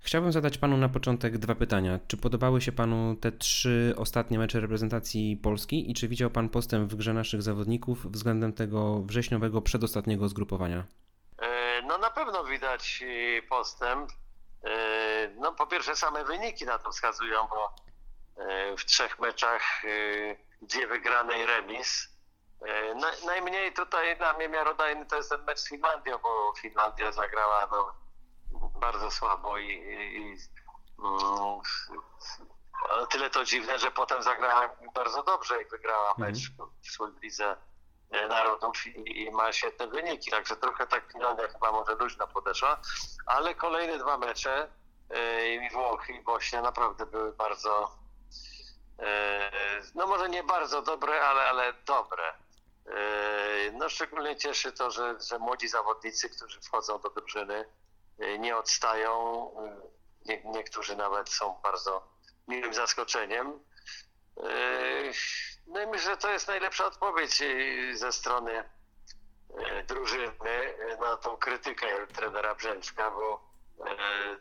Chciałbym zadać panu na początek dwa pytania. Czy podobały się panu te trzy ostatnie mecze reprezentacji Polski i czy widział pan postęp w grze naszych zawodników względem tego wrześniowego przedostatniego zgrupowania? E, No na pewno widać e, postęp. E, No po pierwsze same wyniki na to wskazują, bo w trzech meczach dwie wygrane i remis. Na- Najmniej tutaj dla mnie miarodajny to jest ten mecz z Finlandią, bo Finlandia zagrała no, bardzo słabo i, i, ale tyle to dziwne, że potem zagrała bardzo dobrze i wygrała mecz w swojej lidze e, narodów i, i ma świetne wyniki. Także trochę tak Finlandia chyba może luźno podeszła, ale kolejne dwa mecze e, i Włochy i Bośnia naprawdę były bardzo e, no może nie bardzo dobre, ale, ale dobre. No szczególnie cieszy to, że, że młodzi zawodnicy, którzy wchodzą do drużyny, nie odstają. E, Nie, niektórzy nawet są bardzo miłym zaskoczeniem. E, No i myślę, że to jest najlepsza odpowiedź ze strony drużyny na tą krytykę trenera Brzęczka, bo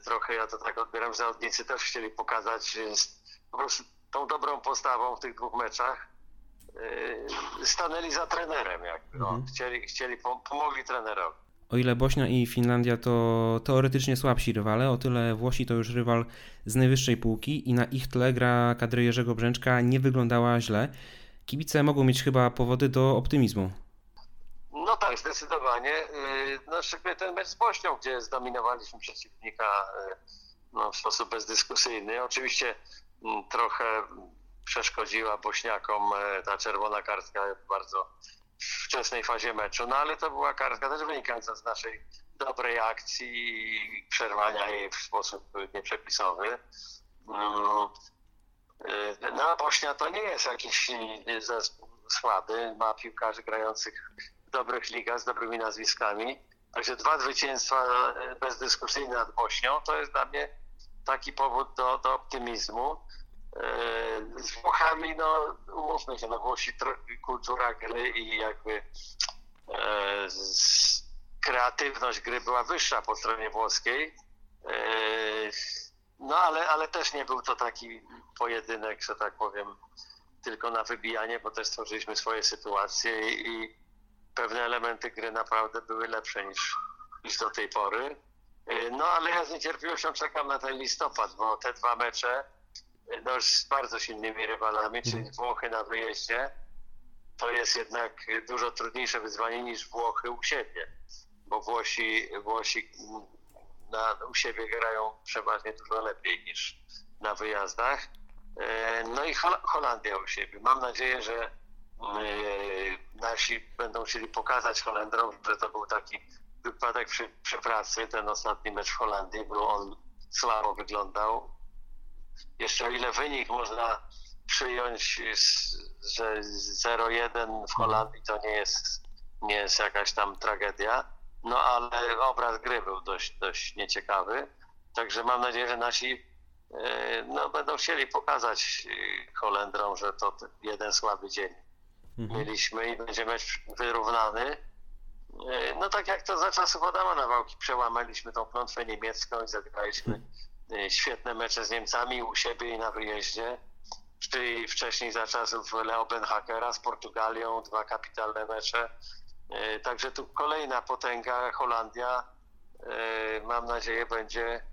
trochę ja to tak odbieram, że zawodnicy też chcieli pokazać po prostu tą dobrą postawą w tych dwóch meczach. Stanęli za trenerem jakby. No. Mhm. Chcieli, chcieli pom- pomogli trenerowi. O ile Bośnia i Finlandia to teoretycznie słabsi rywale, o tyle Włosi to już rywal z najwyższej półki i na ich tle gra kadry Jerzego Brzęczka nie wyglądała źle. Kibice mogą mieć chyba powody do optymizmu. No tak, zdecydowanie. Yy, No szczególnie ten mecz z Bośnią, gdzie zdominowaliśmy przeciwnika yy, no, w sposób bezdyskusyjny. Oczywiście mm, trochę przeszkodziła Bośniakom e, ta czerwona kartka w wczesnej fazie meczu, no ale to była kartka też wynikająca z naszej dobrej akcji i przerwania jej w sposób nieprzepisowy. Mm, No a Bośnia to nie jest jakiś zespół słaby, ma piłkarzy grających w dobrych ligach z dobrymi nazwiskami. Także dwa zwycięstwa bezdyskusyjne nad Bośnią to jest dla mnie taki powód do, do optymizmu. E, Z Włochami, no umówmy się, no Włosi kultura gry i jakby e, kreatywność gry była wyższa po stronie włoskiej. E, No ale, ale też nie był to taki pojedynek, że tak powiem, tylko na wybijanie, bo też stworzyliśmy swoje sytuacje i, i pewne elementy gry naprawdę były lepsze niż, niż do tej pory. No ale ja z niecierpliwością czekam na ten listopad, bo te dwa mecze no, z bardzo silnymi rywalami, czyli Włochy na wyjeździe, to jest jednak dużo trudniejsze wyzwanie niż Włochy u siebie, bo Włosi, Włosi na, u siebie grają przeważnie dużo lepiej niż na wyjazdach. E, No i Hol- Holandia u siebie. Mam nadzieję, że e, nasi będą chcieli pokazać Holendrom, że to był taki wypadek przy, przy pracy, ten ostatni mecz w Holandii, bo on słabo wyglądał. Jeszcze o ile wynik można przyjąć, z- że 0-1 w Holandii to nie jest, nie jest jakaś tam tragedia, no ale obraz gry był dość, dość nieciekawy. Także mam nadzieję, że nasi e, no, będą chcieli pokazać e, Holendrom, że to jeden słaby dzień mieliśmy i będzie mecz wyrównany. E, No tak jak to za czasów Adama Nawałki przełamaliśmy tą klątwę niemiecką i zagraliśmy e, świetne mecze z Niemcami u siebie i na wyjeździe. Czyli wcześniej za czasów Leo Benhakera z Portugalią, dwa kapitalne mecze. E, Także tu kolejna potęga, Holandia. E, Mam nadzieję będzie,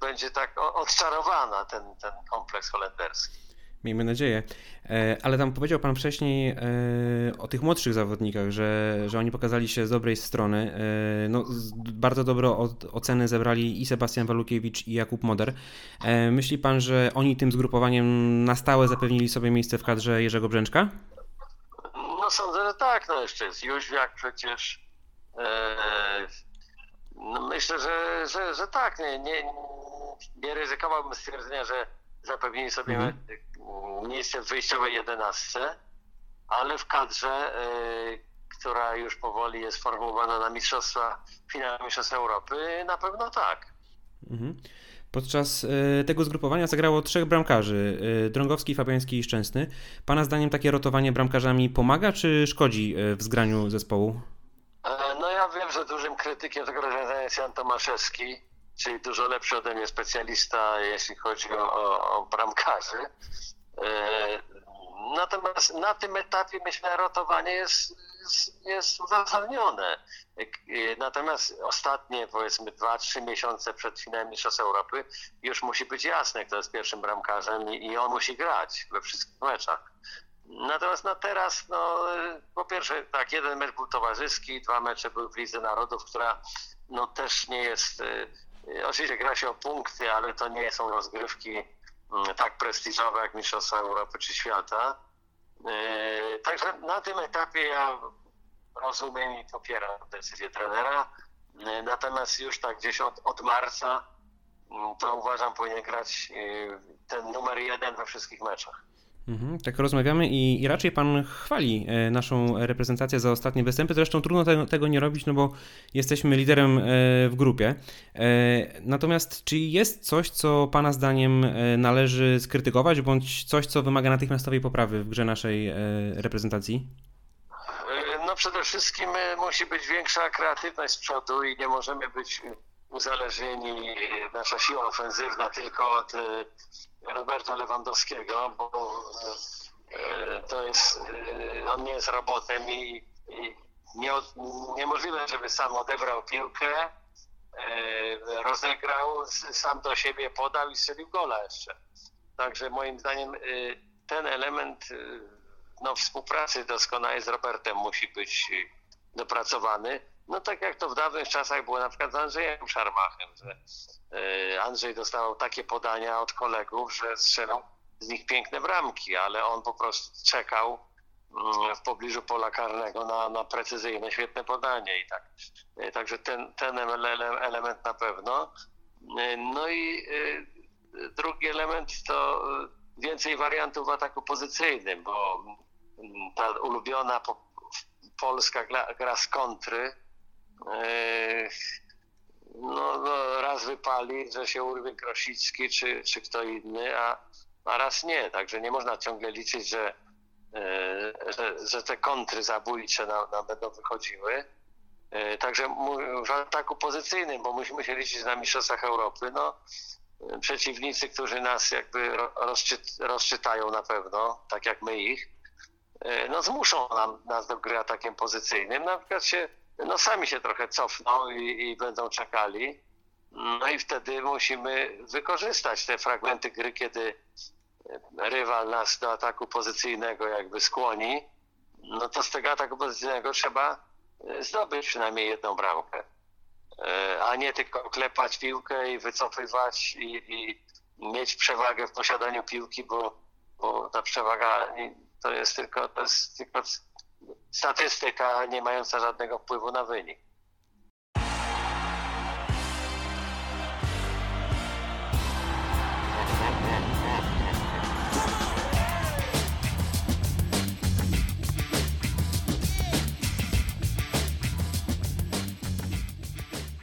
będzie tak odczarowana ten, ten kompleks holenderski. Miejmy nadzieję. E, Ale tam powiedział Pan wcześniej e, o tych młodszych zawodnikach, że, że oni pokazali się z dobrej strony. E, No, bardzo dobre oceny zebrali i Sebastian Walukiewicz i Jakub Moder. Myśli Pan, że oni tym zgrupowaniem na stałe zapewnili sobie miejsce w kadrze Jerzego Brzęczka? No sądzę, że tak. No jeszcze jest Jóźwiak przecież. No myślę, że, że, że tak. Nie, nie, nie ryzykowałbym stwierdzenia, że zapewnili sobie Mhm. miejsce w wyjściowej jedenastce, ale w kadrze, e, która już powoli jest formułowana na mistrzostwa, finał Mistrzostw Europy, na pewno tak. Mhm. Podczas e, tego zgrupowania zagrało trzech bramkarzy: e, Drągowski, Fabiański i Szczęsny. Pana zdaniem takie rotowanie bramkarzami pomaga czy szkodzi w zgraniu zespołu? No ja wiem, że dużym krytykiem tego rozwiązania jest Jan Tomaszewski. Czyli dużo lepszy ode mnie specjalista, jeśli chodzi o, o, bramkarzy. E, Natomiast na tym etapie myślę, rotowanie jest, jest, jest uzasadnione. E, Natomiast ostatnie powiedzmy 2-3 miesiące przed finałem Mistrzostw Europy już musi być jasne, kto jest pierwszym bramkarzem i, on musi grać we wszystkich meczach. Natomiast na teraz, no, e, po pierwsze, tak, jeden mecz był towarzyski, dwa mecze były w Lidze Narodów, która no, też nie jest. Oczywiście gra się o punkty, ale to nie są rozgrywki mm, tak prestiżowe jak Mistrzostwa Europy czy Świata. E, Także na tym etapie ja rozumiem i popieram decyzję trenera. E, Natomiast już tak gdzieś od, od marca mm, to uważam powinien grać e, ten numer jeden we wszystkich meczach. Mhm, tak rozmawiamy i, i raczej pan chwali e, naszą reprezentację za ostatnie występy. Zresztą trudno tego, tego nie robić, no bo jesteśmy liderem e, w grupie. E, Natomiast czy jest coś, co pana zdaniem należy skrytykować, bądź coś, co wymaga natychmiastowej poprawy w grze naszej reprezentacji? No przede wszystkim musi być większa kreatywność z przodu i nie możemy być uzależnieni, nasza siła ofensywna tylko od e, Roberta Lewandowskiego, bo e, to jest, e, on nie jest robotem i, i nie, niemożliwe, żeby sam odebrał piłkę, rozegrał, sam do siebie podał i strzelił gola jeszcze. Także moim zdaniem ten element no, współpracy doskonałej z Robertem musi być dopracowany. No tak jak to w dawnych czasach było na przykład z Andrzejem Szarmachem, że y, Andrzej dostawał takie podania od kolegów, że strzelał z nich piękne bramki, ale on po prostu czekał mm, w pobliżu pola karnego na, na precyzyjne, świetne podanie i tak. Y, Także ten, ten ele- element na pewno. Y, No i drugi element to więcej wariantów w ataku pozycyjnym, bo mm, ta ulubiona po, polska gra, gra z kontry no, no, raz wypali, że się urwie Grosicki czy, czy kto inny, a, a raz nie. Także nie można ciągle liczyć, że, y, że, że te kontry zabójcze nam, nam będą wychodziły. Y, Także w ataku pozycyjnym, bo musimy się liczyć na Mistrzostwach Europy, no przeciwnicy, którzy nas jakby ro- rozczy- rozczytają na pewno, tak jak my ich, no zmuszą nam, nas do gry atakiem pozycyjnym. Na przykład się, no sami się trochę cofną i, i będą czekali. No i wtedy musimy wykorzystać te fragmenty gry, kiedy e, rywal nas do ataku pozycyjnego jakby skłoni. No to z tego ataku pozycyjnego trzeba e, zdobyć przynajmniej jedną bramkę e, a nie tylko klepać piłkę i wycofywać i, i mieć przewagę w posiadaniu piłki, bo, bo ta przewaga to jest tylko, to jest tylko statystyka nie mająca żadnego wpływu na wynik.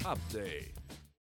Update.